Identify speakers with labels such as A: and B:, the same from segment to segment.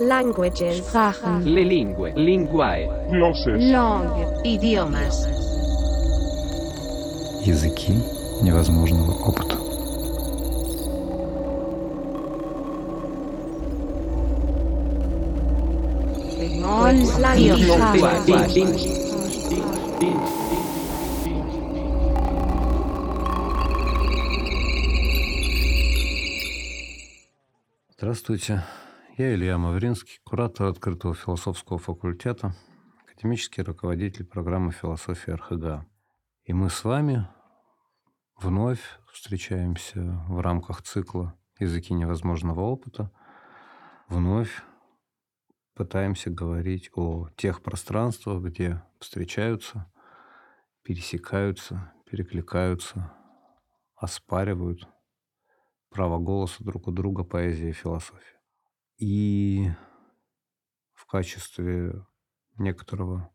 A: Languages.
B: Sprachen.
C: Le lingue, linguae.
D: Glosses.
B: Langue. Idiomas.
E: Языки невозможного опыта. Здравствуйте. Я Илья Мавринский, куратор открытого философского факультета, академический руководитель программы философии РХГА. И мы с вами вновь встречаемся в рамках цикла «Языки невозможного опыта». Вновь пытаемся говорить о тех пространствах, где встречаются, пересекаются, перекликаются, оспаривают право голоса друг у друга поэзия и философия. И в качестве некоторого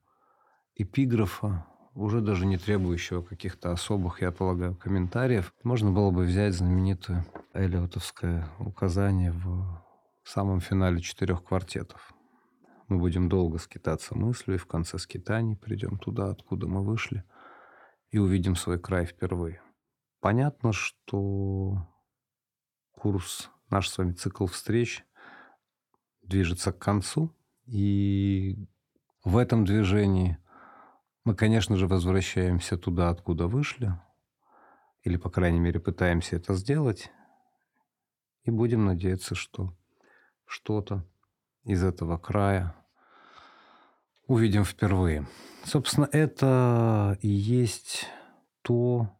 E: эпиграфа, уже даже не требующего каких-то особых, я полагаю, комментариев, можно было бы взять знаменитое Эллиотовское указание в самом финале четырех квартетов. Мы будем долго скитаться мыслью, и в конце скитаний придем туда, откуда мы вышли, и увидим свой край впервые. Понятно, что курс, наш с вами цикл встреч движется к концу, и в этом движении мы, конечно же, возвращаемся туда, откуда вышли, или, по крайней мере, пытаемся это сделать, и будем надеяться, что что-то из этого края увидим впервые. Собственно, это и есть то,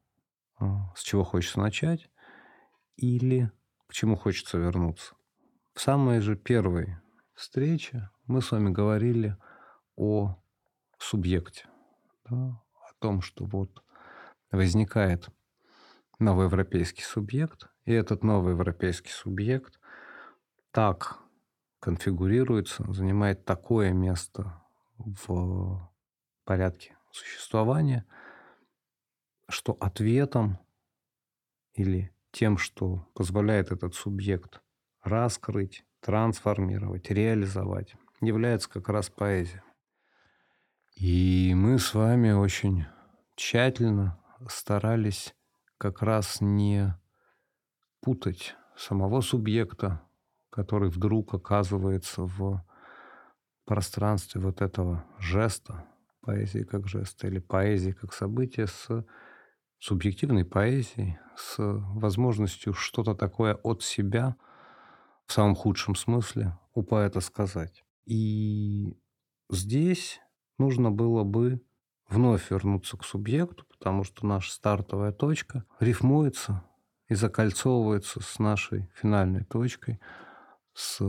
E: а, с чего хочется начать, или к чему хочется вернуться. В самой же первой встрече мы с вами говорили о субъекте, да, о том, что вот возникает новый европейский субъект, и этот новый европейский субъект так конфигурируется, занимает такое место в порядке существования, что ответом или тем, что позволяет этот субъект раскрыть, трансформировать, реализовать, является как раз поэзия. И мы с вами очень тщательно старались как раз не путать самого субъекта, который вдруг оказывается в пространстве вот этого жеста, поэзии как жеста или поэзии как события с субъективной поэзией, с возможностью что-то такое от себя в самом худшем смысле у поэта сказать. И здесь нужно было бы вновь вернуться к субъекту, потому что наша стартовая точка рифмуется и закольцовывается с нашей финальной точкой, с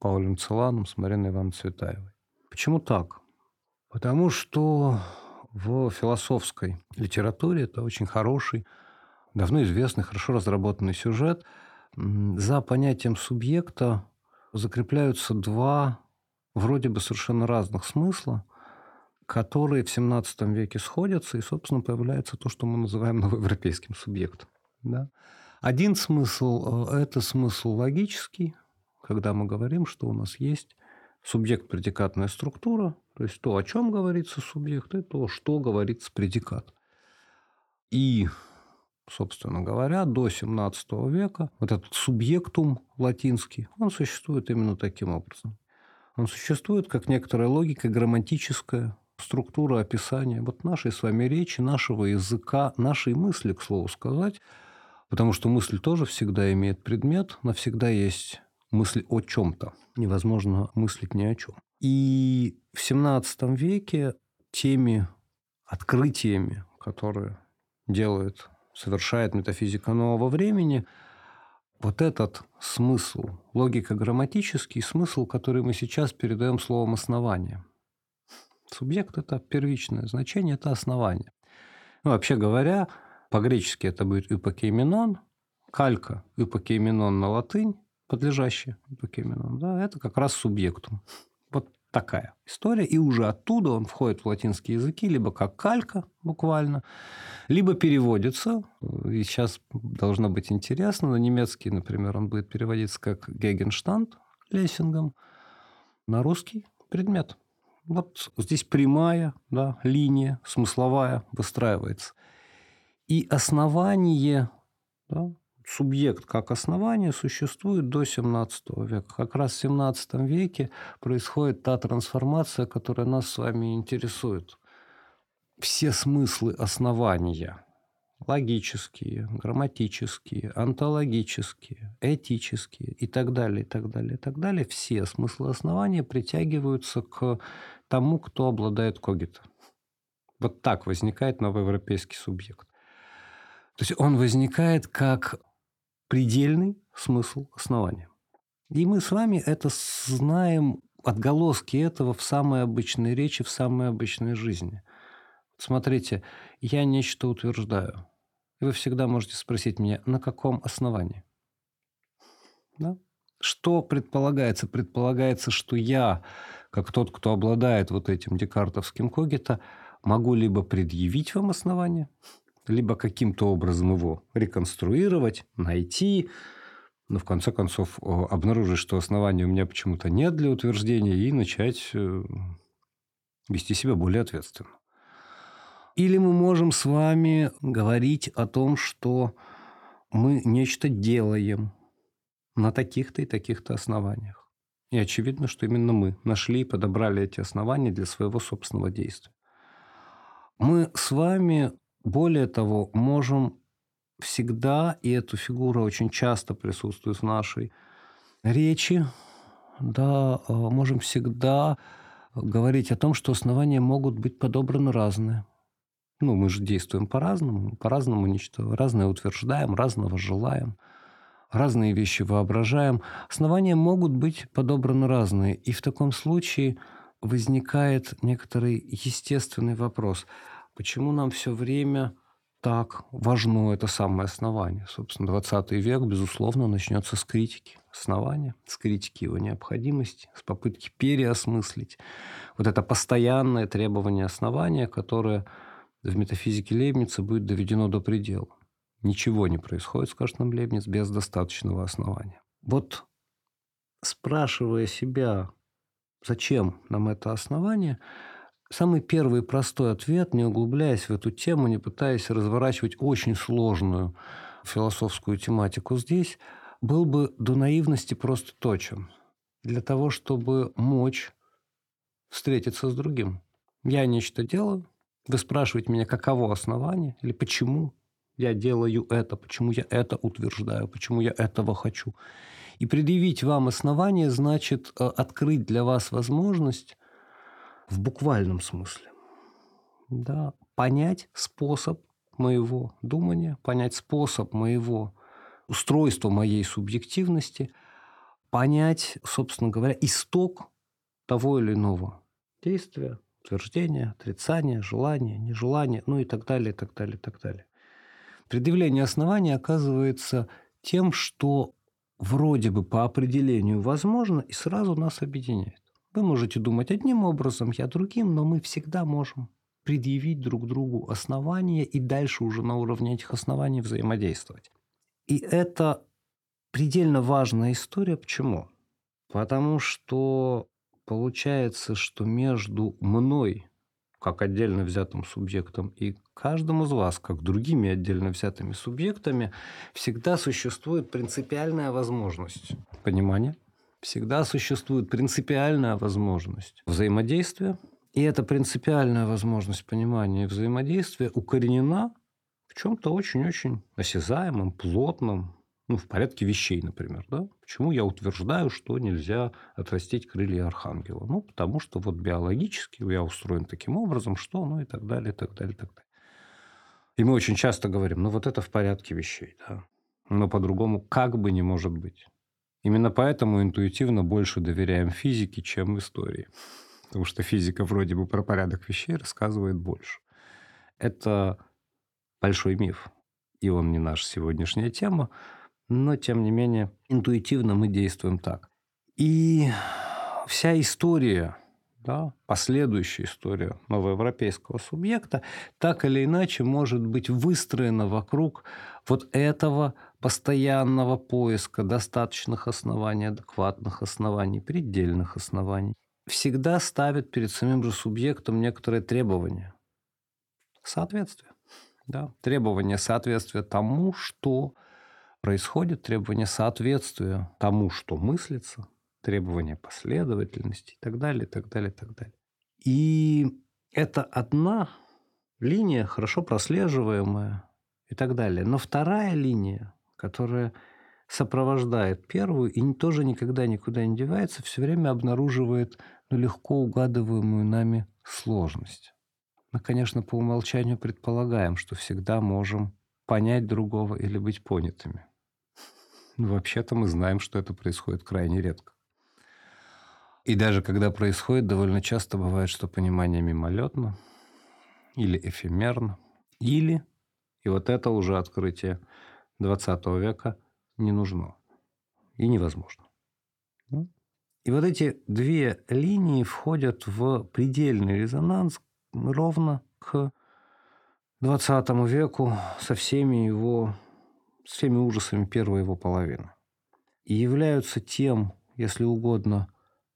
E: Паулем Целаном, с Мариной Ивановной Цветаевой. Почему так? Потому что в философской литературе это очень хороший, давно известный, хорошо разработанный сюжет. За понятием субъекта закрепляются два вроде бы совершенно разных смысла, которые в XVII веке сходятся, и, собственно, появляется то, что мы называем новоевропейским субъектом. Да? Один смысл – это смысл логический, когда мы говорим, что у нас есть субъект-предикатная структура, то есть то, о чем говорится субъект, и то, что говорится предикат. И, собственно говоря, до 17 века вот этот субъектум латинский, он существует именно таким образом. Он существует как некоторая логика грамматическая, структура описания вот нашей с вами речи, нашего языка, нашей мысли, к слову сказать, потому что мысль тоже всегда имеет предмет, навсегда есть мысль о чем-то. Невозможно мыслить ни о чем. И в XVII веке теми открытиями, которые делает, совершает метафизика нового времени, вот этот смысл, логико-грамматический смысл, который мы сейчас передаем словом «основание». Субъект – это первичное значение, это основание. Ну, вообще говоря, по-гречески это будет «ипокейменон», калька «ипокейменон» на латынь, подлежащее ипокейменон, да, это как раз субъектум. Такая история. И уже оттуда он входит в латинские языки, либо как калька буквально, либо переводится. И сейчас должно быть интересно. На немецкий, например, он будет переводиться как Гегенштанд Лессингом. на русский предмет. Вот здесь прямая да, линия смысловая выстраивается. И основание, да, субъект как основание существует до 17 века. Как раз в 17 веке происходит та трансформация, которая нас с вами интересует. Все смыслы основания логические, грамматические, онтологические, этические и так далее, и так далее, и так далее, все смыслы основания притягиваются к тому, кто обладает когито. Вот так возникает новоевропейский субъект. То есть он возникает как предельный смысл основания. И мы с вами это знаем, отголоски этого в самой обычной речи, в самой обычной жизни. Смотрите, я нечто утверждаю. И вы всегда можете спросить меня, на каком основании? Да? Что предполагается? Предполагается, что я, как тот, кто обладает вот этим декартовским когито, могу либо предъявить вам основание, либо каким-то образом его реконструировать, найти, но в конце концов обнаружить, что основания у меня почему-то нет для утверждения, и начать э, вести себя более ответственно. Или мы можем с вами говорить о том, что мы нечто делаем на таких-то и таких-то основаниях. И очевидно, что именно мы нашли и подобрали эти основания для своего собственного действия. Мы с вами, более того, можем всегда, и эта фигура очень часто присутствует в нашей речи, да, а, можем всегда говорить о том, что основания могут быть подобраны разные. Ну, мы же действуем по-разному, по-разному нечто, разное утверждаем, разного желаем, разные вещи воображаем. Основания могут быть подобраны разные. И в таком случае возникает некоторый естественный вопрос. Почему нам все время так важно это самое основание? Собственно, 20 век, безусловно, начнется с критики основания, с критики его необходимости, с попытки переосмыслить вот это постоянное требование основания, которое в метафизике Лейбница будет доведено до предела. Ничего не происходит, скажет нам Лейбниц, без достаточного основания. Вот спрашивая себя, зачем нам это основание, самый первый простой ответ, не углубляясь в эту тему, не пытаясь разворачивать очень сложную философскую тематику здесь, был бы до наивности просто точен. Для того, чтобы мочь встретиться с другим. Я нечто делаю, вы спрашиваете меня, каково основание или почему я делаю это, почему я это утверждаю, почему я этого хочу. И предъявить вам основание значит э, открыть для вас возможность в буквальном смысле да, понять способ моего думания, понять способ моего устройства моей субъективности, понять, собственно говоря, исток того или иного действия, утверждение, отрицание, желание, нежелание, ну и так далее, и так далее, и так далее. Предъявление основания оказывается тем, что вроде бы по определению возможно и сразу нас объединяет. Вы можете думать одним образом, я другим, но мы всегда можем предъявить друг другу основания и дальше уже на уровне этих оснований взаимодействовать. И это предельно важная история. Почему? Потому что получается, что между мной, как отдельно взятым субъектом, и каждым из вас, как другими отдельно взятыми субъектами, всегда существует принципиальная возможность понимания, всегда существует принципиальная возможность взаимодействия, и эта принципиальная возможность понимания и взаимодействия укоренена в чем-то очень-очень осязаемом, плотном, ну, в порядке вещей, например, да? Почему я утверждаю, что нельзя отрастить крылья архангела? Ну, потому что вот биологически я устроен таким образом, что, ну, и так далее, и так далее, и так далее. И мы очень часто говорим, ну, вот это в порядке вещей, да. Но по-другому как бы не может быть. Именно поэтому интуитивно больше доверяем физике, чем истории. Потому что физика вроде бы про порядок вещей рассказывает больше. Это большой миф. И он не наша сегодняшняя тема но тем не менее интуитивно мы действуем так. И вся история, да, последующая история новоевропейского субъекта так или иначе может быть выстроена вокруг вот этого постоянного поиска достаточных оснований, адекватных оснований, предельных оснований, всегда ставит перед самим же субъектом некоторые требования. Соответствие. Да? Требования соответствия тому, что происходит, требования соответствия тому, что мыслится, требования последовательности и так далее, и так далее, и так далее. И это одна линия, хорошо прослеживаемая и так далее. Но вторая линия, которая сопровождает первую и тоже никогда никуда не девается, все время обнаруживает ну, легко угадываемую нами сложность. Мы, конечно, по умолчанию предполагаем, что всегда можем понять другого или быть понятыми. Но вообще-то мы знаем, что это происходит крайне редко. И даже когда происходит, довольно часто бывает, что понимание мимолетно или эфемерно, или, и вот это уже открытие 20 века, не нужно и невозможно. И вот эти две линии входят в предельный резонанс ровно к 20 веку со всеми его, с всеми ужасами первой его половины. И являются тем, если угодно,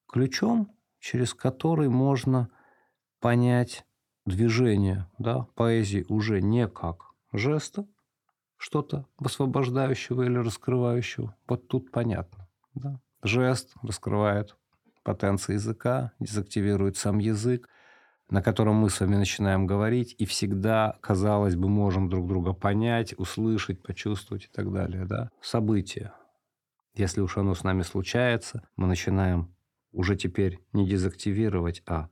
E: ключом, через который можно понять движение да, поэзии уже не как жеста, что-то высвобождающего или раскрывающего. Вот тут понятно. Да? Жест раскрывает потенции языка, дезактивирует сам язык, на котором мы с вами начинаем говорить, и всегда, казалось бы, можем друг друга понять, услышать, почувствовать и так далее. Да? Событие. Если уж оно с нами случается, мы начинаем уже теперь не дезактивировать, а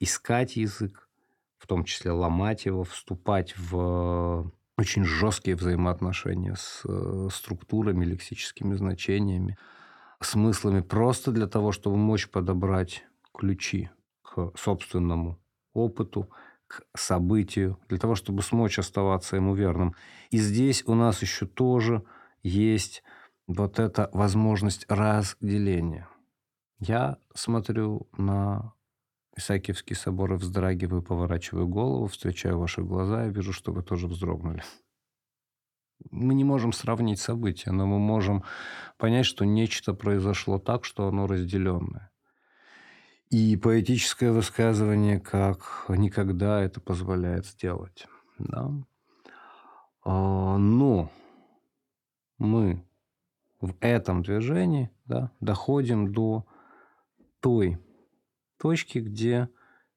E: искать язык, в том числе ломать его, вступать в очень жесткие взаимоотношения с э, структурами, лексическими значениями, смыслами, просто для того, чтобы мочь подобрать ключи к собственному опыту, к событию, для того, чтобы смочь оставаться ему верным. И здесь у нас еще тоже есть вот эта возможность разделения. Я смотрю на Исаакиевский собор вздрагиваю, поворачиваю голову, встречаю ваши глаза и вижу, что вы тоже вздрогнули. Мы не можем сравнить события, но мы можем понять, что нечто произошло так, что оно разделенное. И поэтическое высказывание как никогда это позволяет сделать. Да? А, но мы в этом движении да, доходим до той точки, где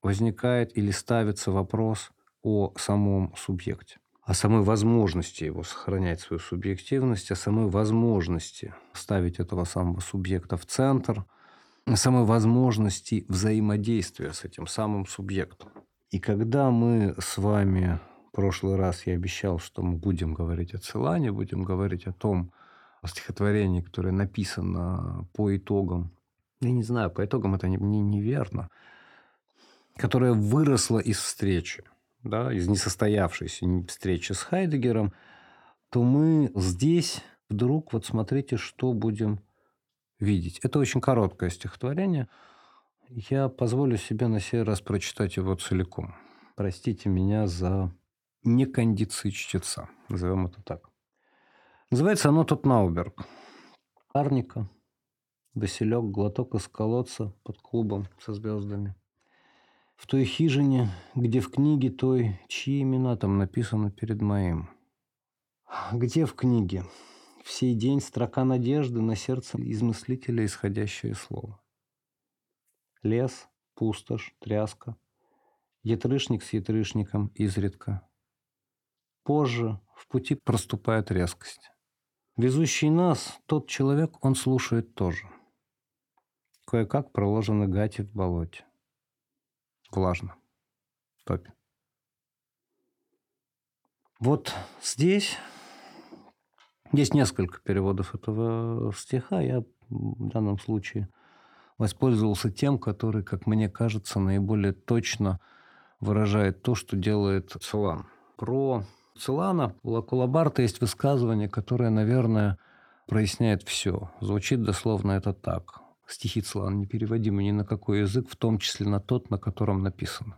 E: возникает или ставится вопрос о самом субъекте, о самой возможности его сохранять свою субъективность, о самой возможности ставить этого самого субъекта в центр, о самой возможности взаимодействия с этим самым субъектом. И когда мы с вами в прошлый раз я обещал, что мы будем говорить о Целане, будем говорить о том о стихотворении, которое написано по итогам я не знаю, по итогам это не, не, неверно, которая выросла из встречи, да, из несостоявшейся встречи с Хайдегером, то мы здесь вдруг, вот смотрите, что будем видеть. Это очень короткое стихотворение. Я позволю себе на сей раз прочитать его целиком. Простите меня за некондиции чтеца, назовем это так. Называется оно «Тот Науберг». Арника, Василек глоток из колодца под клубом со звездами. В той хижине, где в книге той, чьи имена там написаны перед моим. Где в книге? В сей день строка надежды на сердце измыслителя исходящее слово. Лес, пустошь, тряска, ятрышник с ятрышником изредка. Позже в пути проступает резкость. Везущий нас, тот человек, он слушает тоже. Кое-как проложены гати в болоте. Влажно. Топи. Вот здесь есть несколько переводов этого стиха. Я в данном случае воспользовался тем, который, как мне кажется, наиболее точно выражает то, что делает Целан. Про Целана у Лакулабарта есть высказывание, которое, наверное, проясняет все. Звучит дословно это так стихи Целана непереводимы ни на какой язык, в том числе на тот, на котором написано.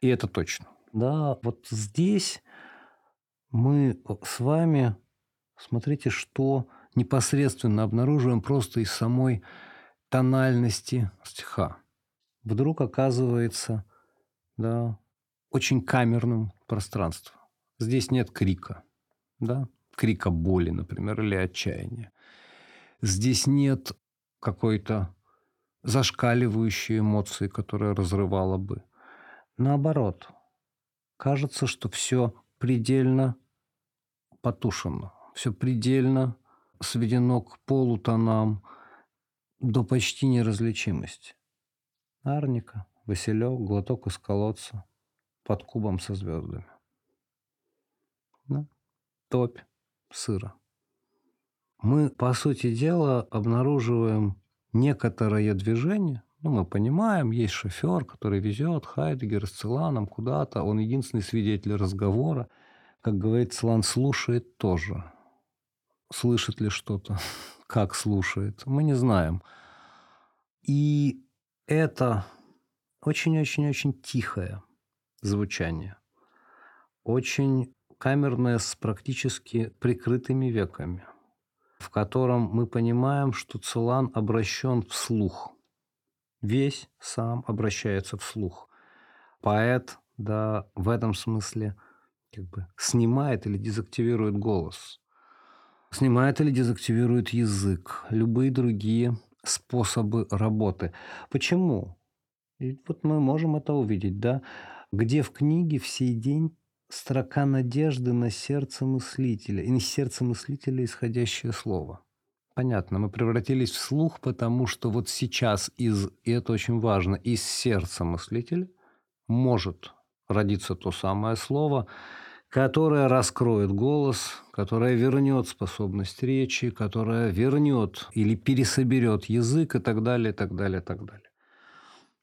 E: И это точно. Да, вот здесь мы с вами Смотрите, что непосредственно обнаруживаем просто из самой тональности стиха. Вдруг оказывается да, очень камерным пространство. Здесь нет крика, да, крика боли, например, или отчаяния. Здесь нет какой-то зашкаливающей эмоции, которая разрывала бы. Наоборот, кажется, что все предельно потушено, все предельно сведено к полутонам до почти неразличимости. Арника, Василек, глоток из колодца под кубом со звездами. Да? Топь сыра. Мы, по сути дела, обнаруживаем некоторое движение. Ну, мы понимаем, есть шофер, который везет Хайдегер с Целаном куда-то. Он единственный свидетель разговора. Как говорит Целан, слушает тоже. Слышит ли что-то? Как слушает? Мы не знаем. И это очень-очень-очень тихое звучание. Очень камерное с практически прикрытыми веками, в котором мы понимаем, что Целан обращен вслух. Весь сам обращается вслух. Поэт, да, в этом смысле как бы снимает или дезактивирует голос. Снимает или дезактивирует язык, любые другие способы работы. Почему? И вот мы можем это увидеть, да, где в книге в сей день строка надежды на сердце мыслителя, и не сердце мыслителя исходящее слово. Понятно, мы превратились в слух, потому что вот сейчас из, и это очень важно, из сердца мыслителя может родиться то самое слово, которое раскроет голос, которое вернет способность речи, которое вернет или пересоберет язык и так далее, и так далее, и так далее.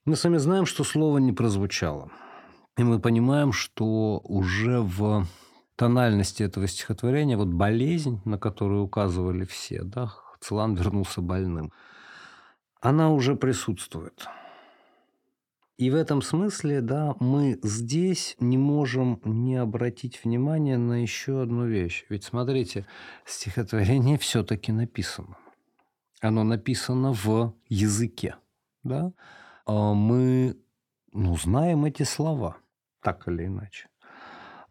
E: Мы сами знаем, что слово не прозвучало. И мы понимаем, что уже в тональности этого стихотворения вот болезнь, на которую указывали все, да, Целан вернулся больным, она уже присутствует. И в этом смысле, да, мы здесь не можем не обратить внимание на еще одну вещь. Ведь смотрите, стихотворение все-таки написано. Оно написано в языке, да. А мы ну, знаем эти слова, так или иначе.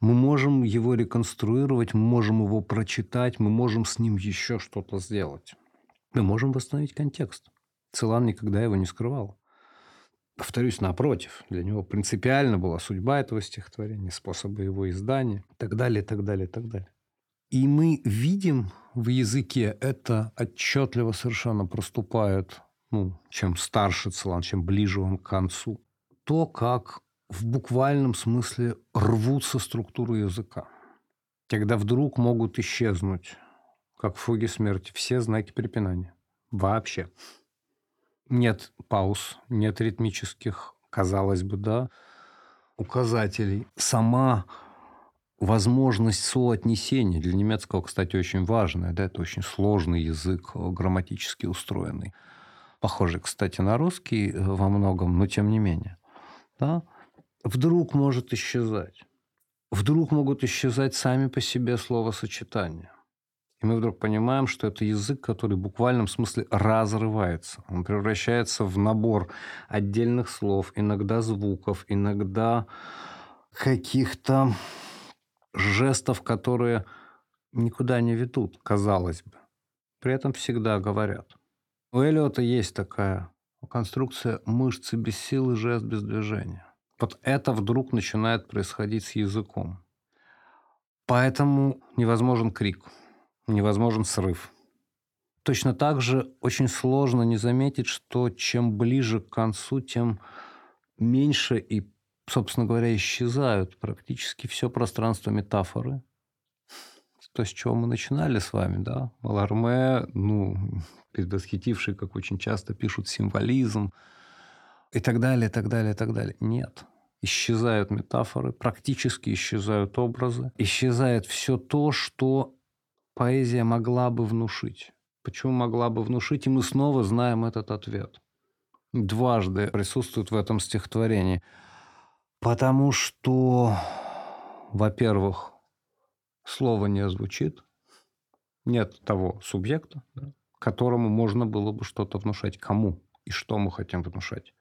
E: Мы можем его реконструировать, мы можем его прочитать, мы можем с ним еще что-то сделать. Мы можем восстановить контекст. Целан никогда его не скрывал. Повторюсь, напротив, для него принципиально была судьба этого стихотворения, способы его издания и так далее, и так далее, и так далее. И мы видим в языке это отчетливо совершенно проступает ну, чем старше Целан, чем ближе он к концу, то, как в буквальном смысле рвутся структуры языка. Когда вдруг могут исчезнуть, как в фуге смерти, все знаки препинания. Вообще. Нет пауз, нет ритмических, казалось бы, да, указателей. Сама возможность соотнесения для немецкого, кстати, очень важная. Да, это очень сложный язык, грамматически устроенный похожий, кстати, на русский э, во многом, но тем не менее, да, вдруг может исчезать. Вдруг могут исчезать сами по себе словосочетания. И мы вдруг понимаем, что это язык, который в буквальном смысле разрывается. Он превращается в набор отдельных слов, иногда звуков, иногда каких-то жестов, которые никуда не ведут, казалось бы. При этом всегда говорят. У Эллиота есть такая конструкция мышцы без силы, жест без движения. Вот это вдруг начинает происходить с языком. Поэтому невозможен крик, невозможен срыв. Точно так же очень сложно не заметить, что чем ближе к концу, тем меньше и, собственно говоря, исчезают практически все пространство метафоры. То, с чего мы начинали с вами, да, Маларме, ну, предвосхитивший, как очень часто пишут, символизм и так далее, и так далее, и так далее. Нет. Исчезают метафоры, практически исчезают образы, исчезает все то, что поэзия могла бы внушить. Почему могла бы внушить? И мы снова знаем этот ответ. Дважды присутствует в этом стихотворении. Потому что, во-первых, слово не звучит, Нет того субъекта, которому можно было бы что-то внушать. Кому и что мы хотим внушать.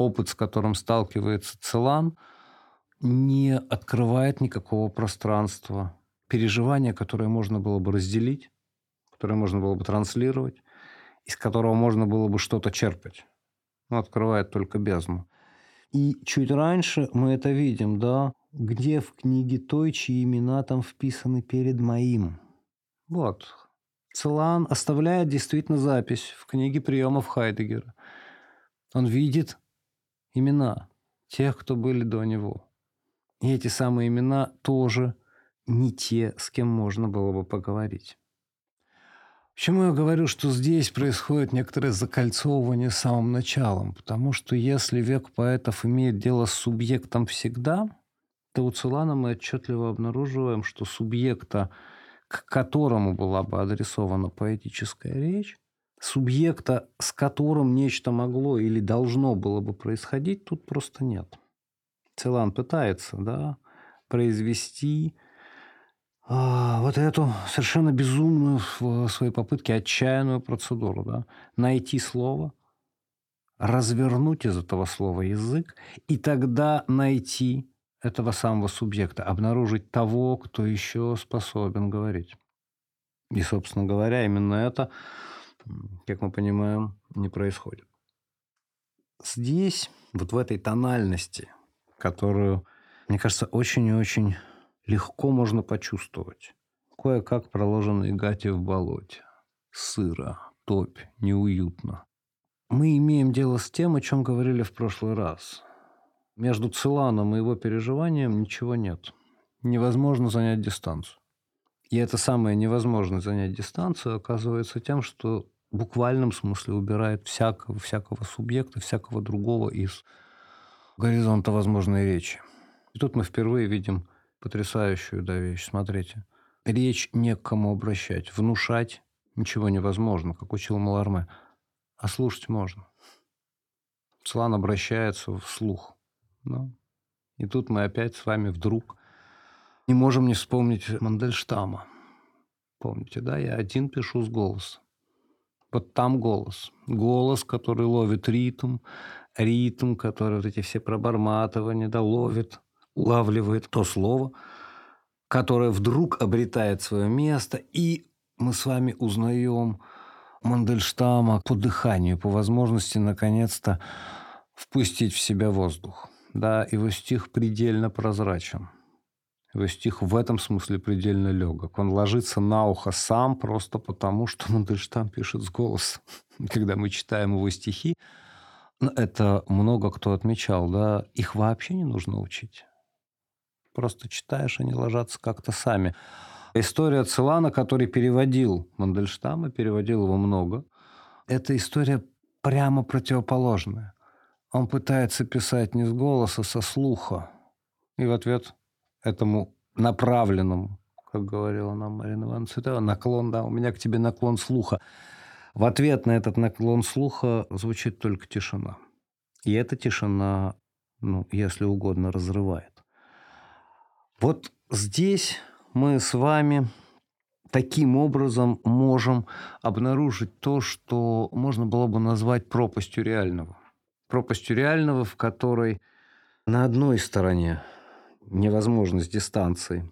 E: Опыт, с которым сталкивается Целан, не открывает никакого пространства. Переживания, которое можно было бы разделить, которое можно было бы транслировать, из которого можно было бы что-то черпать. Он открывает только бездну. И чуть раньше мы это видим, да, где в книге той, чьи имена там вписаны перед моим. Вот. Целан оставляет действительно запись в книге приемов Хайдегера. Он видит имена тех, кто были до него. И эти самые имена тоже не те, с кем можно было бы поговорить. Почему я говорю, что здесь происходит некоторое закольцовывание с самым началом? Потому что если век поэтов имеет дело с субъектом всегда, то у Целана мы отчетливо обнаруживаем, что субъекта, к которому была бы адресована поэтическая речь, субъекта, с которым нечто могло или должно было бы происходить, тут просто нет. Целан пытается да, произвести а, вот эту совершенно безумную в своей попытке отчаянную процедуру. Да, найти слово, развернуть из этого слова язык и тогда найти этого самого субъекта, обнаружить того, кто еще способен говорить. И, собственно говоря, именно это, как мы понимаем, не происходит. Здесь, вот в этой тональности, которую, мне кажется, очень и очень легко можно почувствовать. Кое-как проложенные гати в болоте. Сыро, топь, неуютно. Мы имеем дело с тем, о чем говорили в прошлый раз – между Целаном и его переживанием ничего нет. Невозможно занять дистанцию. И это самое невозможно занять дистанцию оказывается тем, что в буквальном смысле убирает всякого, всякого субъекта, всякого другого из горизонта возможной речи. И тут мы впервые видим потрясающую да, вещь. Смотрите. Речь не к кому обращать. Внушать ничего невозможно, как учил Маларме. А слушать можно. Слан обращается вслух. Да. И тут мы опять с вами вдруг не можем не вспомнить Мандельштама. Помните, да? Я один пишу с голоса. Вот там голос. Голос, который ловит ритм, ритм, который вот эти все проборматывания, да, ловит, улавливает то слово, которое вдруг обретает свое место, и мы с вами узнаем Мандельштама по дыханию, по возможности наконец-то впустить в себя воздух. Да, его стих предельно прозрачен. Его стих в этом смысле предельно легок. Он ложится на ухо сам просто потому, что Мандельштам пишет с голоса. Когда мы читаем его стихи, это много кто отмечал, да, их вообще не нужно учить. Просто читаешь, они ложатся как-то сами. История Целана, который переводил Мандельштама, переводил его много, это история прямо противоположная. Он пытается писать не с голоса, со слуха. И в ответ этому направленному, как говорила нам Марина Ивановна Цветова, наклон, да, у меня к тебе наклон слуха. В ответ на этот наклон слуха звучит только тишина. И эта тишина, ну, если угодно, разрывает. Вот здесь мы с вами таким образом можем обнаружить то, что можно было бы назвать пропастью реального пропастью реального, в которой на одной стороне невозможность дистанции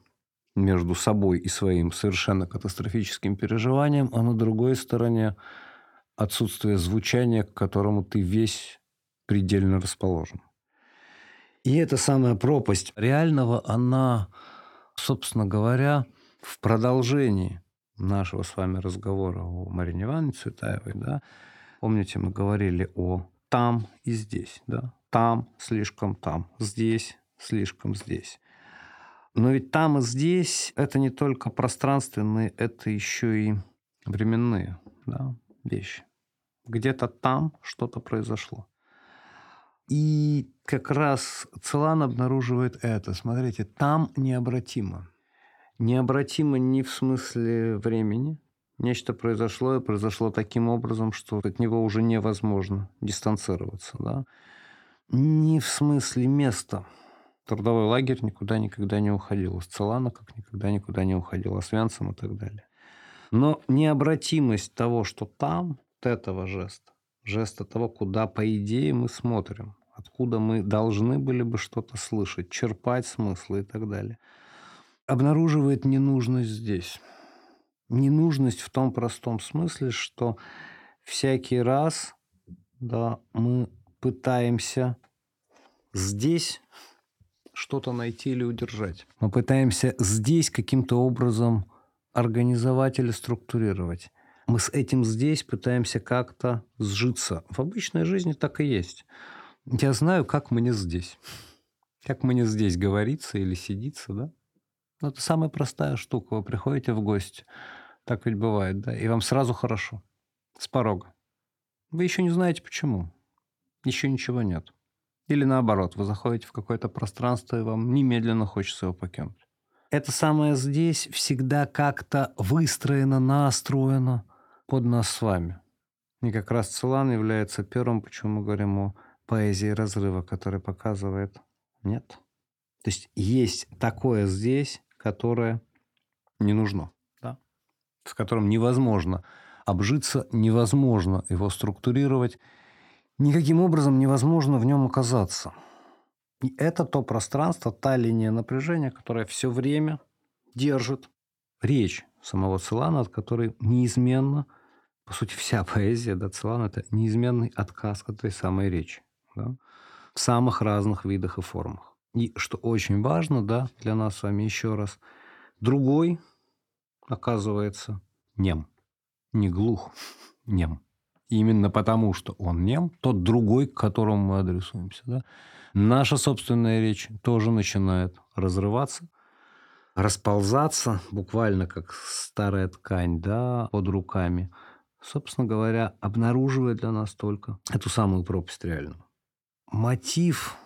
E: между собой и своим совершенно катастрофическим переживанием, а на другой стороне отсутствие звучания, к которому ты весь предельно расположен. И эта самая пропасть реального, она, собственно говоря, в продолжении нашего с вами разговора о Марине Ивановне Цветаевой, да, помните, мы говорили о там и здесь, да. Там, слишком там, здесь, слишком здесь. Но ведь там и здесь это не только пространственные, это еще и временные да, вещи. Где-то там что-то произошло. И как раз Целан обнаруживает это. Смотрите, там необратимо. Необратимо не в смысле времени, Нечто произошло, и произошло таким образом, что от него уже невозможно дистанцироваться. Да? Не в смысле места. Трудовой лагерь никуда никогда не уходил. Из Целана как никогда никуда не уходил. С Вянцем и так далее. Но необратимость того, что там, вот этого жеста, жеста того, куда, по идее, мы смотрим, откуда мы должны были бы что-то слышать, черпать смыслы и так далее, обнаруживает ненужность здесь. Ненужность в том простом смысле, что всякий раз да, мы пытаемся здесь что-то найти или удержать. Мы пытаемся здесь каким-то образом организовать или структурировать. Мы с этим здесь пытаемся как-то сжиться. В обычной жизни так и есть. Я знаю, как мне здесь. Как мне здесь говорится или сидится, да? Ну, это самая простая штука. Вы приходите в гости, так ведь бывает, да, и вам сразу хорошо, с порога. Вы еще не знаете почему. Еще ничего нет. Или наоборот, вы заходите в какое-то пространство, и вам немедленно хочется его покинуть. Это самое здесь всегда как-то выстроено, настроено под нас с вами. И как раз Целан является первым, почему мы говорим о поэзии разрыва, который показывает нет. То есть есть такое здесь, которое не нужно, да? с которым невозможно обжиться, невозможно его структурировать, никаким образом невозможно в нем оказаться. И это то пространство, та линия напряжения, которая все время держит речь самого Целана, от которой неизменно, по сути, вся поэзия да, Целана – это неизменный отказ от той самой речи да, в самых разных видах и формах. И что очень важно да, для нас с вами еще раз, другой оказывается нем, не глух, нем. Именно потому, что он нем, тот другой, к которому мы адресуемся. Да? Наша собственная речь тоже начинает разрываться, расползаться, буквально как старая ткань да, под руками, собственно говоря, обнаруживая для нас только эту самую пропасть реальную. Мотив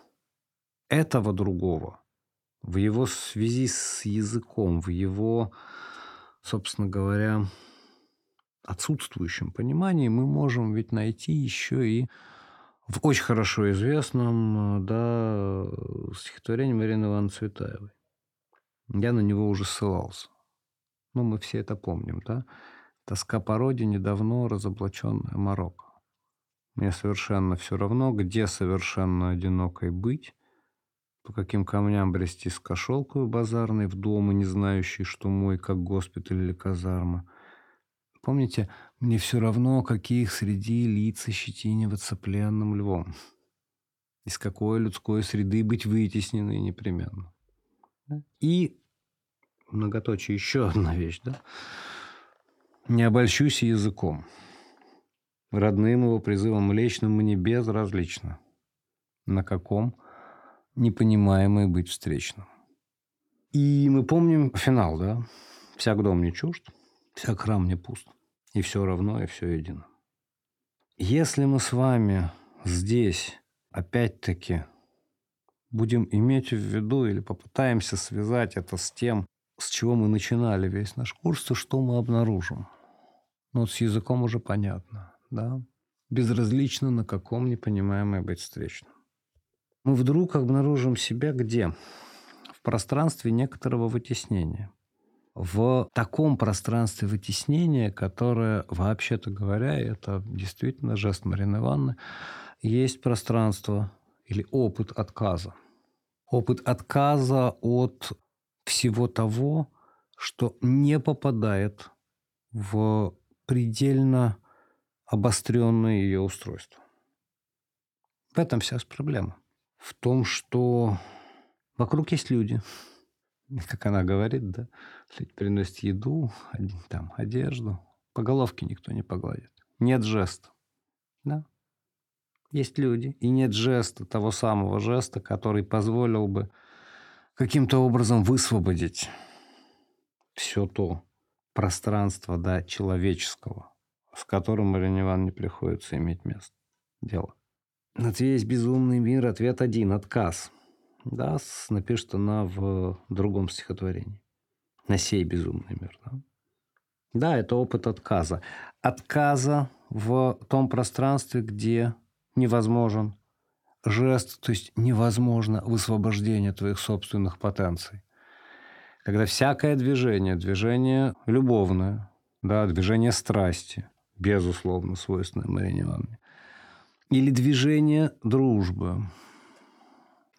E: этого другого в его связи с языком, в его, собственно говоря, отсутствующем понимании мы можем ведь найти еще и в очень хорошо известном да, стихотворении Марины Ивановны Цветаевой. Я на него уже ссылался. Ну, мы все это помним, да? Тоска по родине давно разоблаченная Марокко. Мне совершенно все равно, где совершенно одинокой быть, по каким камням брести с кошелкой базарной в дом и не знающий, что мой, как госпиталь или казарма. Помните, мне все равно, каких среди лиц щетиниваться пленным львом. Из какой людской среды быть вытесненной непременно. И многоточие еще одна вещь, да? Не обольщусь языком. Родным его призывом лечным мне безразлично. На каком непонимаемый быть встречным. И мы помним финал, да? Всяк дом не чужд, всяк храм не пуст. И все равно, и все едино. Если мы с вами здесь, опять-таки, будем иметь в виду или попытаемся связать это с тем, с чего мы начинали весь наш курс, то что мы обнаружим? Ну, вот с языком уже понятно, да? Безразлично, на каком непонимаемое быть встречным. Мы вдруг обнаружим себя где? В пространстве некоторого вытеснения. В таком пространстве вытеснения, которое, вообще-то говоря, это действительно жест Марины Ивановны, есть пространство или опыт отказа. Опыт отказа от всего того, что не попадает в предельно обостренное ее устройство. В этом вся проблема. В том, что вокруг есть люди, как она говорит, да, приносит еду, там, одежду, по головке никто не погладит. Нет жеста. Да? Есть люди, и нет жеста, того самого жеста, который позволил бы каким-то образом высвободить все то пространство да, человеческого, с которым Марине Ивановне приходится иметь место. Дело. На весь безумный мир ответ один – отказ. Да, напишет она в другом стихотворении. На сей безумный мир. Да? да, это опыт отказа. Отказа в том пространстве, где невозможен жест, то есть невозможно высвобождение твоих собственных потенций. Когда всякое движение, движение любовное, да, движение страсти, безусловно, свойственное Марине Ивановне. Или движение дружбы,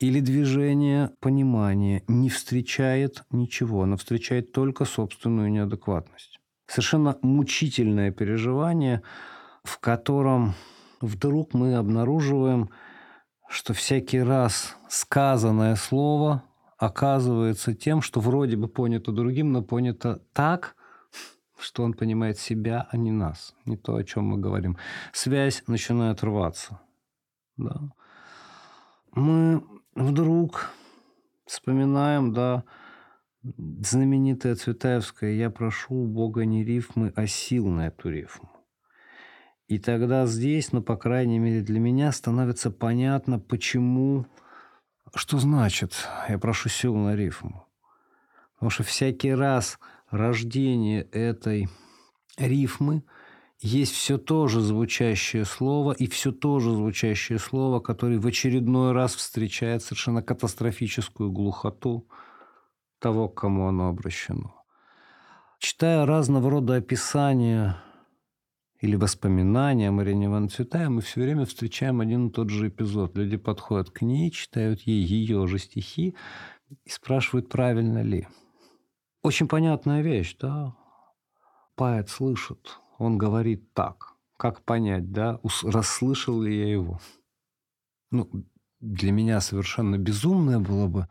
E: или движение понимания не встречает ничего, оно встречает только собственную неадекватность. Совершенно мучительное переживание, в котором вдруг мы обнаруживаем, что всякий раз сказанное слово оказывается тем, что вроде бы понято другим, но понято так, что он понимает себя, а не нас, не то, о чем мы говорим. Связь начинает рваться. Да. Мы вдруг вспоминаем, да, знаменитая Цветаевская «Я прошу у Бога не рифмы, а сил на эту рифму». И тогда здесь, ну, по крайней мере, для меня становится понятно, почему, что значит «я прошу сил на рифму». Потому что всякий раз рождение этой рифмы есть все то же звучащее слово и все то же звучащее слово, которое в очередной раз встречает совершенно катастрофическую глухоту того, к кому оно обращено. Читая разного рода описания или воспоминания Марине Ивановне Цветаевой, мы все время встречаем один и тот же эпизод. Люди подходят к ней, читают ей ее же стихи и спрашивают, правильно ли. Очень понятная вещь, да? Поэт слышит, он говорит так. Как понять, да, расслышал ли я его? Ну, для меня совершенно безумное было бы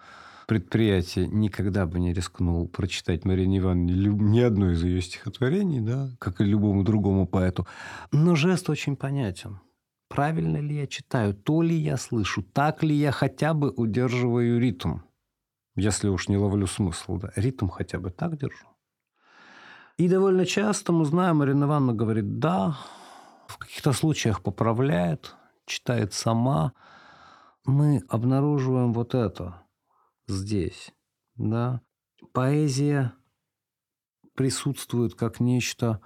E: предприятие никогда бы не рискнул прочитать Марине Ивановне ни одно из ее стихотворений, да, как и любому другому поэту. Но жест очень понятен. Правильно ли я читаю, то ли я слышу, так ли я хотя бы удерживаю ритм, если уж не ловлю смысл. Да. Ритм хотя бы так держу. И довольно часто мы знаем, Марина Ивановна говорит «да», в каких-то случаях поправляет, читает сама. Мы обнаруживаем вот это – здесь. Да? Поэзия присутствует как нечто,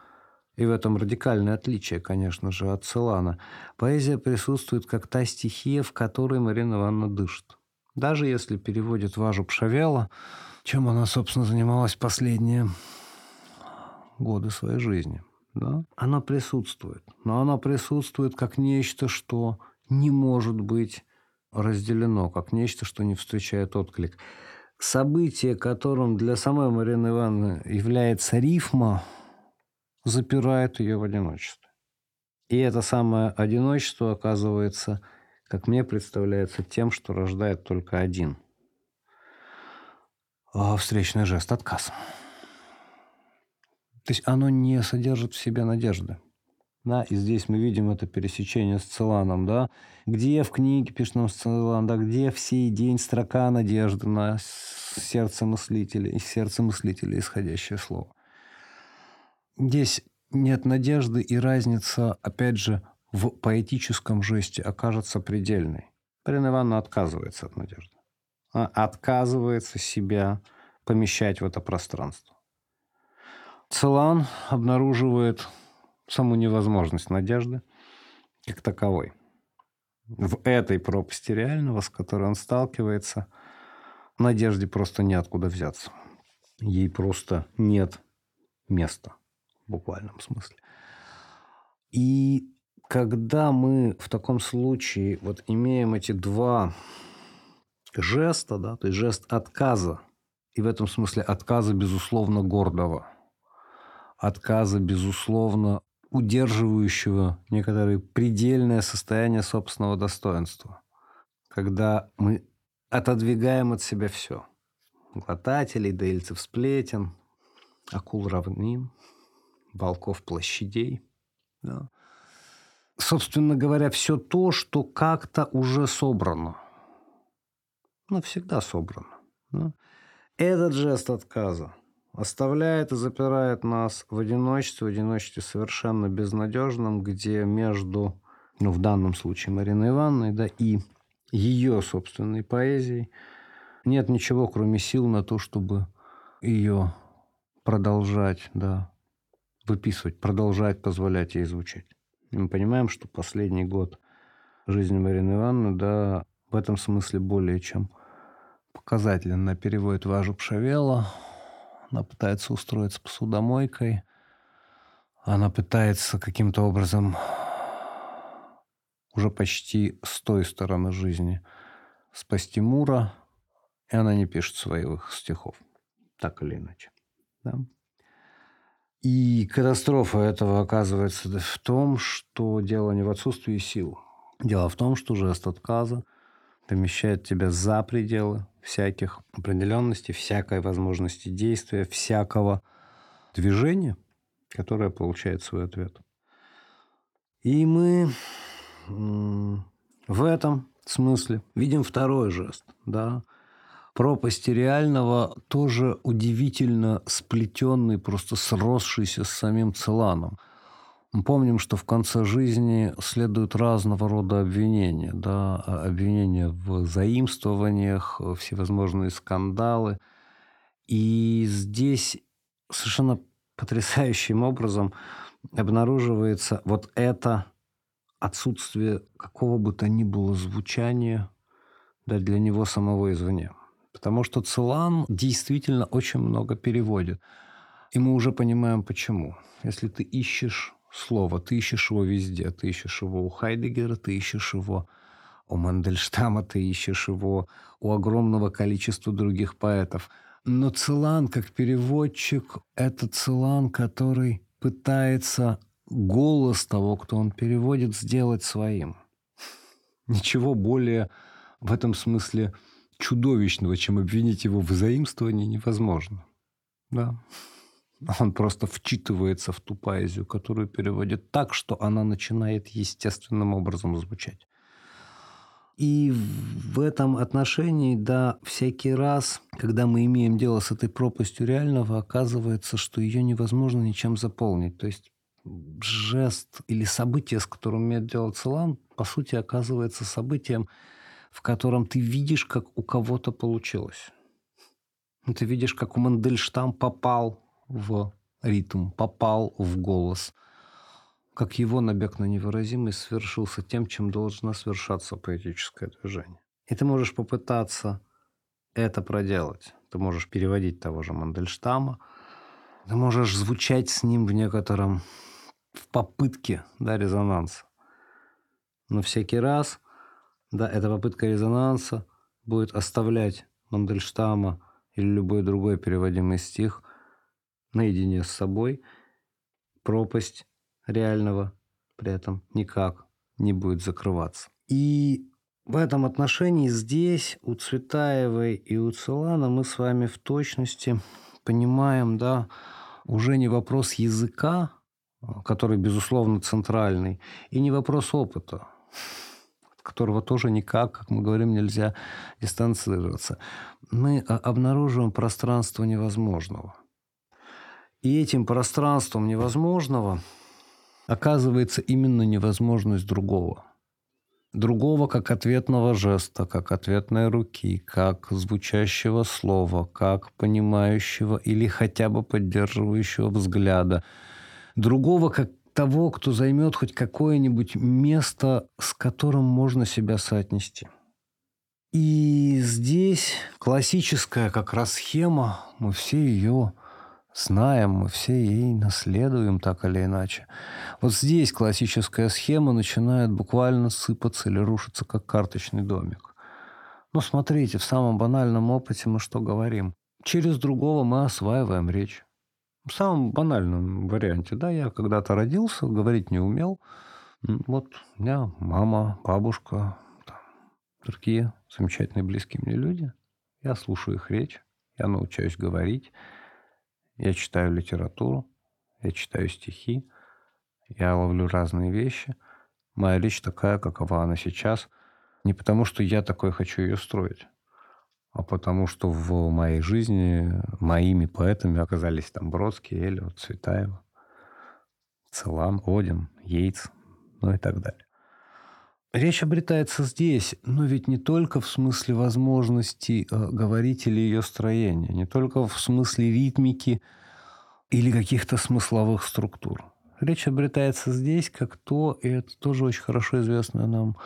E: и в этом радикальное отличие, конечно же, от Целана. Поэзия присутствует как та стихия, в которой Марина Ивановна дышит. Даже если переводит Важу Пшавела, чем она, собственно, занималась последние годы своей жизни. Да? Она присутствует. Но она присутствует как нечто, что не может быть разделено как нечто, что не встречает отклик. Событие, которым для самой Марины Ивановны является рифма, запирает ее в одиночестве. И это самое одиночество оказывается, как мне представляется, тем, что рождает только один а, встречный жест – отказ. То есть оно не содержит в себе надежды. Да, и здесь мы видим это пересечение с Целаном, да, где в книге пишет нам Целан, да, где в сей день строка надежды на сердце мыслителя, из сердца мыслителя исходящее слово. Здесь нет надежды, и разница, опять же, в поэтическом жесте окажется предельной. Марина Ивановна отказывается от надежды. Она отказывается себя помещать в это пространство. Целан обнаруживает саму невозможность надежды как таковой. В этой пропасти реального, с которой он сталкивается, надежде просто неоткуда взяться. Ей просто нет места в буквальном смысле. И когда мы в таком случае вот имеем эти два жеста, да, то есть жест отказа, и в этом смысле отказа, безусловно, гордого, отказа, безусловно, удерживающего некоторое предельное состояние собственного достоинства, когда мы отодвигаем от себя все. Глотателей, доильцев сплетен, акул равнин, волков площадей. Да. Собственно говоря, все то, что как-то уже собрано. Ну, всегда собрано. Да. Этот жест отказа – оставляет и запирает нас в одиночестве, в одиночестве совершенно безнадежном, где между, ну, в данном случае Мариной Ивановной, да, и ее собственной поэзией нет ничего, кроме сил на то, чтобы ее продолжать, да, выписывать, продолжать позволять ей звучать. Мы понимаем, что последний год жизни Марины Ивановны, да, в этом смысле более чем показателен. Она переводит Важу Пшавела, она пытается устроиться посудомойкой. она пытается каким-то образом уже почти с той стороны жизни спасти Мура, и она не пишет своих стихов, так или иначе. Да? И катастрофа этого оказывается в том, что дело не в отсутствии сил. Дело в том, что жест отказа помещает тебя за пределы всяких определенностей, всякой возможности действия, всякого движения, которое получает свой ответ. И мы в этом смысле видим второй жест, да, пропасти реального тоже удивительно сплетенный, просто сросшийся с самим Целаном. Мы помним, что в конце жизни следуют разного рода обвинения. Да? Обвинения в заимствованиях, всевозможные скандалы. И здесь совершенно потрясающим образом обнаруживается вот это отсутствие какого бы то ни было звучания да, для него самого извне. Потому что Целан действительно очень много переводит. И мы уже понимаем, почему. Если ты ищешь слово, ты ищешь его везде. Ты ищешь его у Хайдегера, ты ищешь его у Мандельштама, ты ищешь его у огромного количества других поэтов. Но Целан, как переводчик, это Целан, который пытается голос того, кто он переводит, сделать своим. Ничего более в этом смысле чудовищного, чем обвинить его в заимствовании, невозможно. Да. Он просто вчитывается в ту поэзию, которую переводит так, что она начинает естественным образом звучать. И в этом отношении, да, всякий раз, когда мы имеем дело с этой пропастью реального, оказывается, что ее невозможно ничем заполнить. То есть жест или событие, с которым имеет дело Целан, по сути, оказывается событием, в котором ты видишь, как у кого-то получилось. Ты видишь, как у Мандельштам попал в ритм, попал в голос, как его набег на невыразимость свершился тем, чем должно свершаться поэтическое движение. И ты можешь попытаться это проделать. Ты можешь переводить того же Мандельштама, ты можешь звучать с ним в некотором в попытке да, резонанса. Но всякий раз да, эта попытка резонанса будет оставлять Мандельштама или любой другой переводимый стих наедине с собой. Пропасть реального при этом никак не будет закрываться. И в этом отношении здесь у Цветаевой и у Целана мы с вами в точности понимаем, да, уже не вопрос языка, который, безусловно, центральный, и не вопрос опыта которого тоже никак, как мы говорим, нельзя дистанцироваться. Мы а, обнаруживаем пространство невозможного. И этим пространством невозможного оказывается именно невозможность другого. Другого как ответного жеста, как ответной руки, как звучащего слова, как понимающего или хотя бы поддерживающего взгляда. Другого как того, кто займет хоть какое-нибудь место, с которым можно себя соотнести. И здесь классическая как раз схема, мы все ее знаем, мы все ей наследуем так или иначе. Вот здесь классическая схема начинает буквально сыпаться или рушиться, как карточный домик. Но смотрите, в самом банальном опыте мы что говорим? Через другого мы осваиваем речь. В самом банальном варианте, да, я когда-то родился, говорить не умел. Вот у меня мама, бабушка, там, другие замечательные близкие мне люди. Я слушаю их речь, я научаюсь говорить, я читаю литературу, я читаю стихи, я ловлю разные вещи. Моя речь такая, какова она сейчас. Не потому, что я такой хочу ее строить а потому что в моей жизни моими поэтами оказались там Бродский, Эллиот, Цветаева, Целан, Один, Йейтс, ну и так далее. Речь обретается здесь, но ведь не только в смысле возможности э, говорить или ее строения, не только в смысле ритмики или каких-то смысловых структур. Речь обретается здесь как то, и это тоже очень хорошо известная нам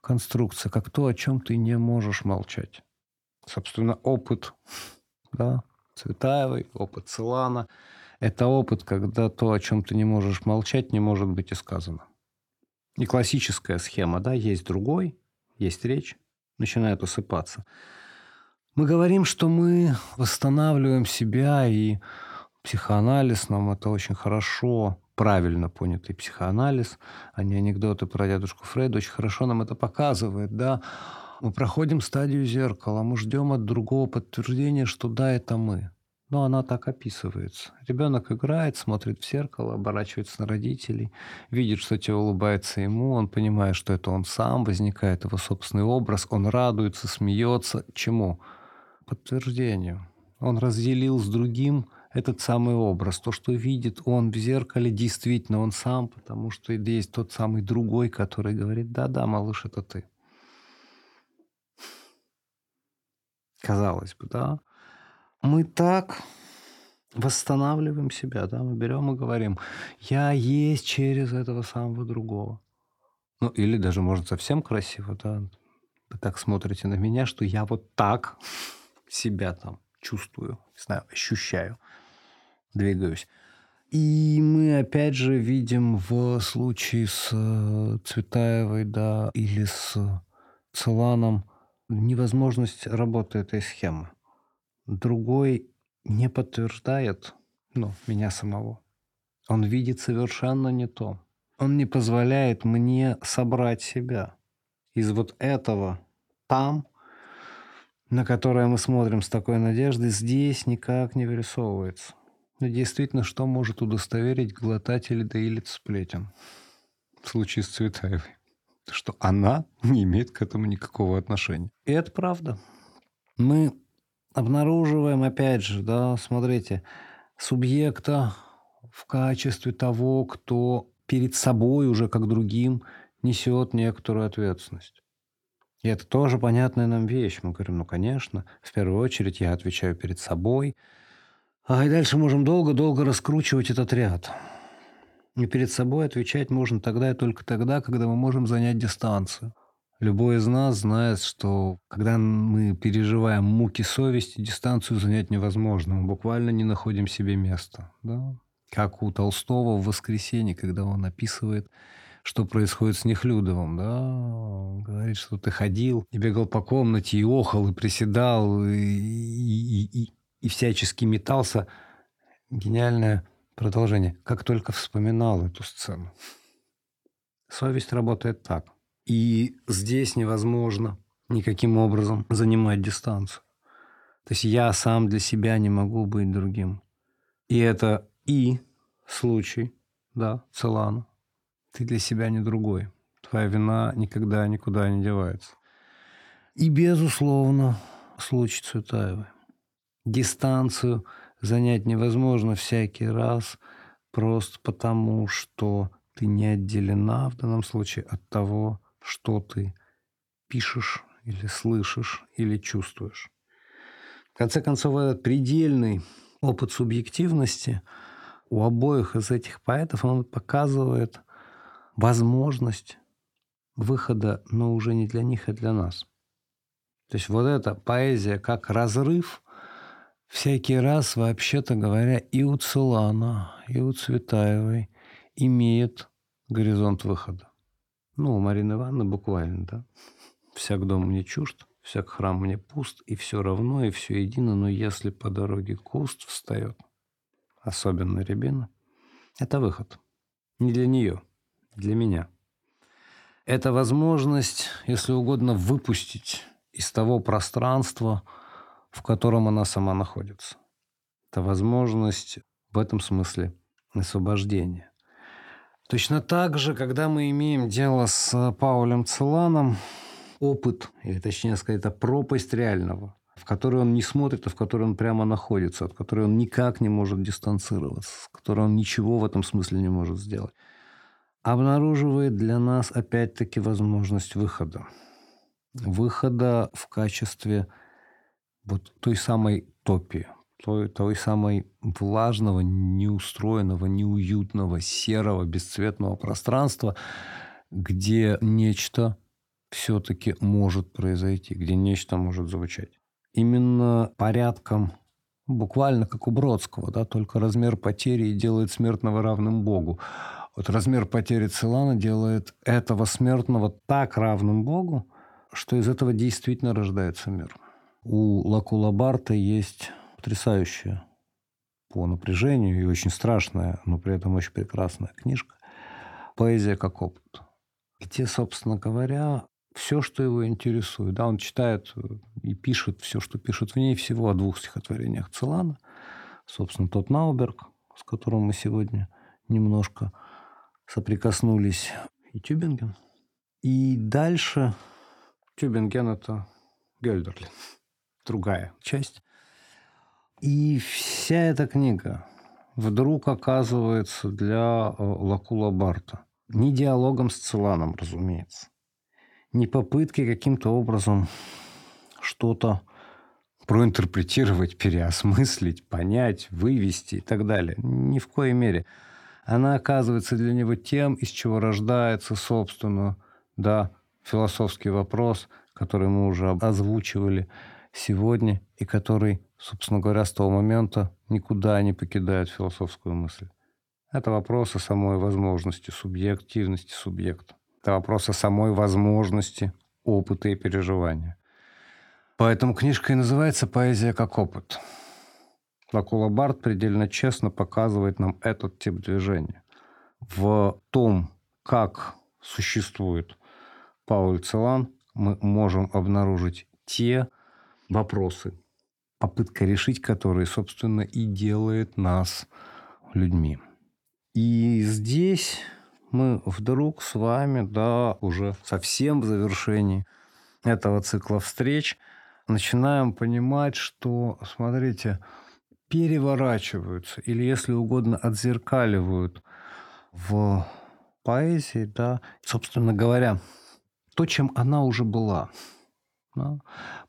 E: конструкция, как то, о чем ты не можешь молчать собственно, опыт да, Цветаевой, опыт Целана. Это опыт, когда то, о чем ты не можешь молчать, не может быть и сказано. И классическая схема, да, есть другой, есть речь, начинает усыпаться. Мы говорим, что мы восстанавливаем себя, и психоанализ нам это очень хорошо, правильно понятый психоанализ, а не анекдоты про дедушку Фрейда, очень хорошо нам это показывает, да. Мы проходим стадию зеркала, мы ждем от другого подтверждения, что да, это мы. Но она так описывается. Ребенок играет, смотрит в зеркало, оборачивается на родителей, видит, что те улыбается ему, он понимает, что это он сам, возникает его собственный образ, он радуется, смеется. Чему? Подтверждению. Он разделил с другим этот самый образ. То, что видит он в зеркале, действительно он сам, потому что есть тот самый другой, который говорит, да-да, малыш, это ты. Казалось бы, да? Мы так восстанавливаем себя, да, мы берем и говорим, я есть через этого самого другого. Ну, или даже, может, совсем красиво, да, вы так смотрите на меня, что я вот так себя там чувствую, не знаю, ощущаю двигаюсь. И мы опять же видим в случае с э, Цветаевой, да, или с Целаном невозможность работы этой схемы. Другой не подтверждает, ну, меня самого. Он видит совершенно не то. Он не позволяет мне собрать себя из вот этого там, на которое мы смотрим с такой надеждой, здесь никак не вырисовывается. Но действительно, что может удостоверить глотателей доилиц сплетен в случае с Цветаевой? Что она не имеет к этому никакого отношения. И это правда. Мы обнаруживаем, опять же, да, смотрите, субъекта в качестве того, кто перед собой уже как другим несет некоторую ответственность. И это тоже понятная нам вещь. Мы говорим, ну, конечно, в первую очередь я отвечаю перед собой – а и дальше можем долго-долго раскручивать этот ряд. И перед собой отвечать можно тогда и только тогда, когда мы можем занять дистанцию. Любой из нас знает, что когда мы переживаем муки совести, дистанцию занять невозможно. Мы буквально не находим себе места. Да? Как у Толстого в «Воскресенье», когда он описывает, что происходит с Нехлюдовым. Да? Он говорит, что ты ходил и бегал по комнате, и охал, и приседал, и, и, и, и всячески метался. Гениальное продолжение. Как только вспоминал эту сцену. Совесть работает так. И здесь невозможно никаким образом занимать дистанцию. То есть я сам для себя не могу быть другим. И это и случай, да, Целана. Ты для себя не другой. Твоя вина никогда никуда не девается. И, безусловно, случай Цветаевой дистанцию занять невозможно всякий раз просто потому, что ты не отделена в данном случае от того, что ты пишешь или слышишь или чувствуешь. В конце концов, этот предельный опыт субъективности у обоих из этих поэтов он показывает возможность выхода, но уже не для них, а для нас. То есть вот эта поэзия как разрыв Всякий раз, вообще-то говоря, и у Целана, и у Цветаевой имеет горизонт выхода. Ну, у Марины Ивановны буквально, да. Всяк дом мне чужд, всяк храм мне пуст, и все равно, и все едино, но если по дороге куст встает, особенно рябина, это выход. Не для нее, для меня. Это возможность, если угодно, выпустить из того пространства, в котором она сама находится. Это возможность в этом смысле освобождения. Точно так же, когда мы имеем дело с Паулем Целаном, опыт, или точнее сказать, это пропасть реального, в которой он не смотрит, а в которой он прямо находится, от которой он никак не может дистанцироваться, с которой он ничего в этом смысле не может сделать, обнаруживает для нас опять-таки возможность выхода. Выхода в качестве вот той самой топи, той, той самой влажного, неустроенного, неуютного, серого, бесцветного пространства, где нечто все-таки может произойти, где нечто может звучать. Именно порядком буквально как у Бродского, да, только размер потери делает смертного равным Богу. Вот размер потери Целана делает этого смертного так равным Богу, что из этого действительно рождается мир. У Лакула Барта есть потрясающая по напряжению и очень страшная, но при этом очень прекрасная книжка «Поэзия как опыт», где, собственно говоря, все, что его интересует. Да, он читает э, и пишет все, что пишет в ней, всего о двух стихотворениях Целана. Собственно, тот Науберг, с которым мы сегодня немножко соприкоснулись, и Тюбинген. И дальше Тюбинген – это Гельдерлин, другая часть. И вся эта книга вдруг оказывается для э, Лакула Барта не диалогом с Целаном, разумеется, не попытки каким-то образом что-то проинтерпретировать, переосмыслить, понять, вывести и так далее. Ни в коей мере. Она оказывается для него тем, из чего рождается, собственно, да, философский вопрос, который мы уже озвучивали сегодня, и который, собственно говоря, с того момента никуда не покидает философскую мысль. Это вопрос о самой возможности субъективности субъекта. Это вопрос о самой возможности опыта и переживания. Поэтому книжка и называется «Поэзия как опыт». Лакула Барт предельно честно показывает нам этот тип движения. В том, как существует Пауль Целан, мы можем обнаружить те вопросы, попытка решить которые, собственно, и делает нас людьми. И здесь мы вдруг с вами, да, уже совсем в завершении этого цикла встреч начинаем понимать, что, смотрите, переворачиваются или, если угодно, отзеркаливают в поэзии, да, собственно говоря, то, чем она уже была. Да.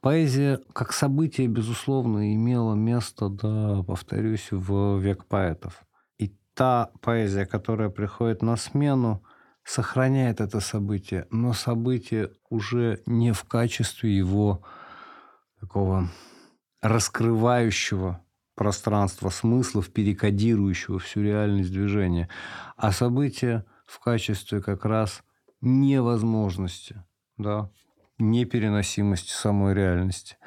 E: Поэзия как событие, безусловно, имела место, да, повторюсь, в век поэтов та поэзия, которая приходит на смену, сохраняет это событие, но событие уже не в качестве его такого раскрывающего пространства смыслов, перекодирующего всю реальность движения, а событие в качестве как раз невозможности, да, непереносимости самой реальности.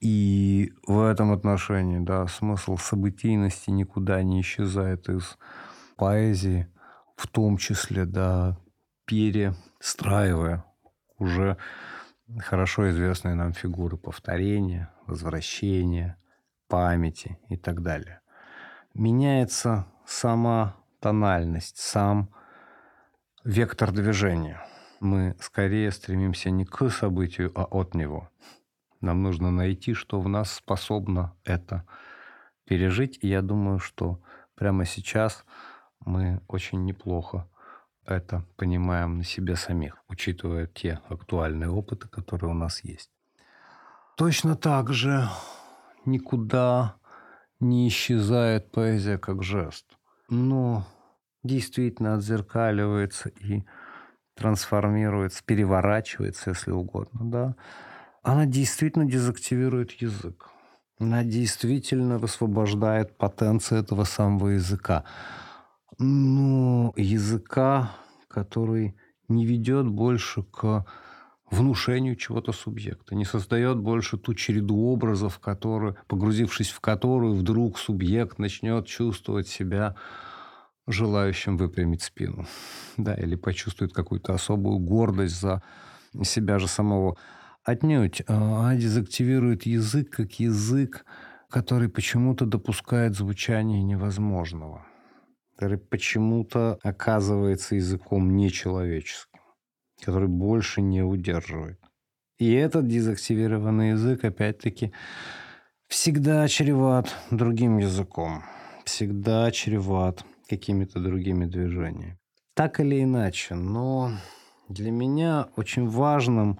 E: И в этом отношении, да, смысл событийности никуда не исчезает из поэзии, в том числе, да, перестраивая уже хорошо известные нам фигуры повторения, возвращения, памяти и так далее. Меняется сама тональность, сам вектор движения. Мы скорее стремимся не к событию, а от него. Нам нужно найти, что в нас способно это пережить. И я думаю, что прямо сейчас мы очень неплохо это понимаем на себе самих, учитывая те актуальные опыты, которые у нас есть. Точно так же никуда не исчезает поэзия как жест, но действительно отзеркаливается и трансформируется, переворачивается, если угодно, да, она действительно дезактивирует язык. Она действительно высвобождает потенцию этого самого языка. Но языка, который не ведет больше к внушению чего-то субъекта, не создает больше ту череду образов, которые, погрузившись в которую, вдруг субъект начнет чувствовать себя желающим выпрямить спину, да, или почувствует какую-то особую гордость за себя же самого. Отнюдь. А дезактивирует язык как язык, который почему-то допускает звучание невозможного, который почему-то оказывается языком нечеловеческим, который больше не удерживает. И этот дезактивированный язык, опять-таки, всегда чреват другим языком, всегда чреват какими-то другими движениями. Так или иначе, но для меня очень важным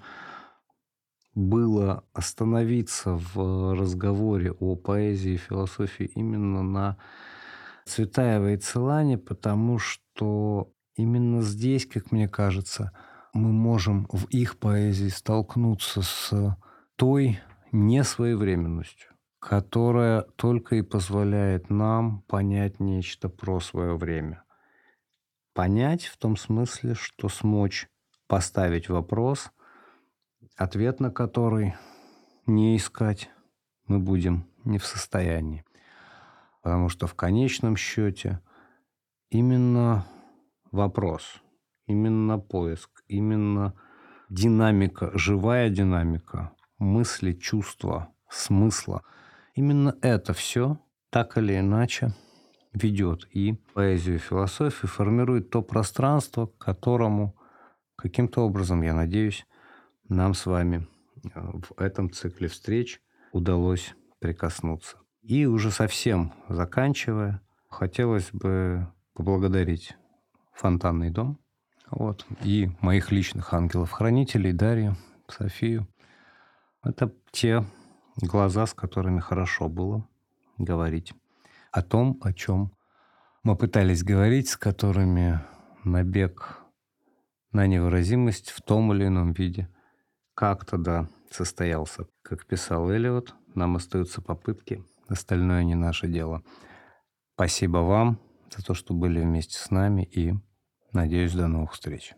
E: было остановиться в разговоре о поэзии и философии именно на Цветаева и Целане, потому что именно здесь, как мне кажется, мы можем в их поэзии столкнуться с той несвоевременностью, которая только и позволяет нам понять нечто про свое время. Понять в том смысле, что смочь поставить вопрос, ответ на который не искать мы будем не в состоянии. Потому что в конечном счете именно вопрос, именно поиск, именно динамика, живая динамика мысли, чувства, смысла. Именно это все так или иначе ведет и поэзию, и философию, формирует то пространство, к которому каким-то образом, я надеюсь, нам с вами э, в этом цикле встреч удалось прикоснуться. И уже совсем заканчивая, хотелось бы поблагодарить фонтанный дом вот, и моих личных ангелов-хранителей Дарью, Софию. Это те глаза, с которыми хорошо было говорить о том, о чем мы пытались говорить, с которыми набег на невыразимость в том или ином виде как-то, да, состоялся. Как писал Элиот, нам остаются попытки, остальное не наше дело. Спасибо вам за то, что были вместе с нами и надеюсь, до новых встреч.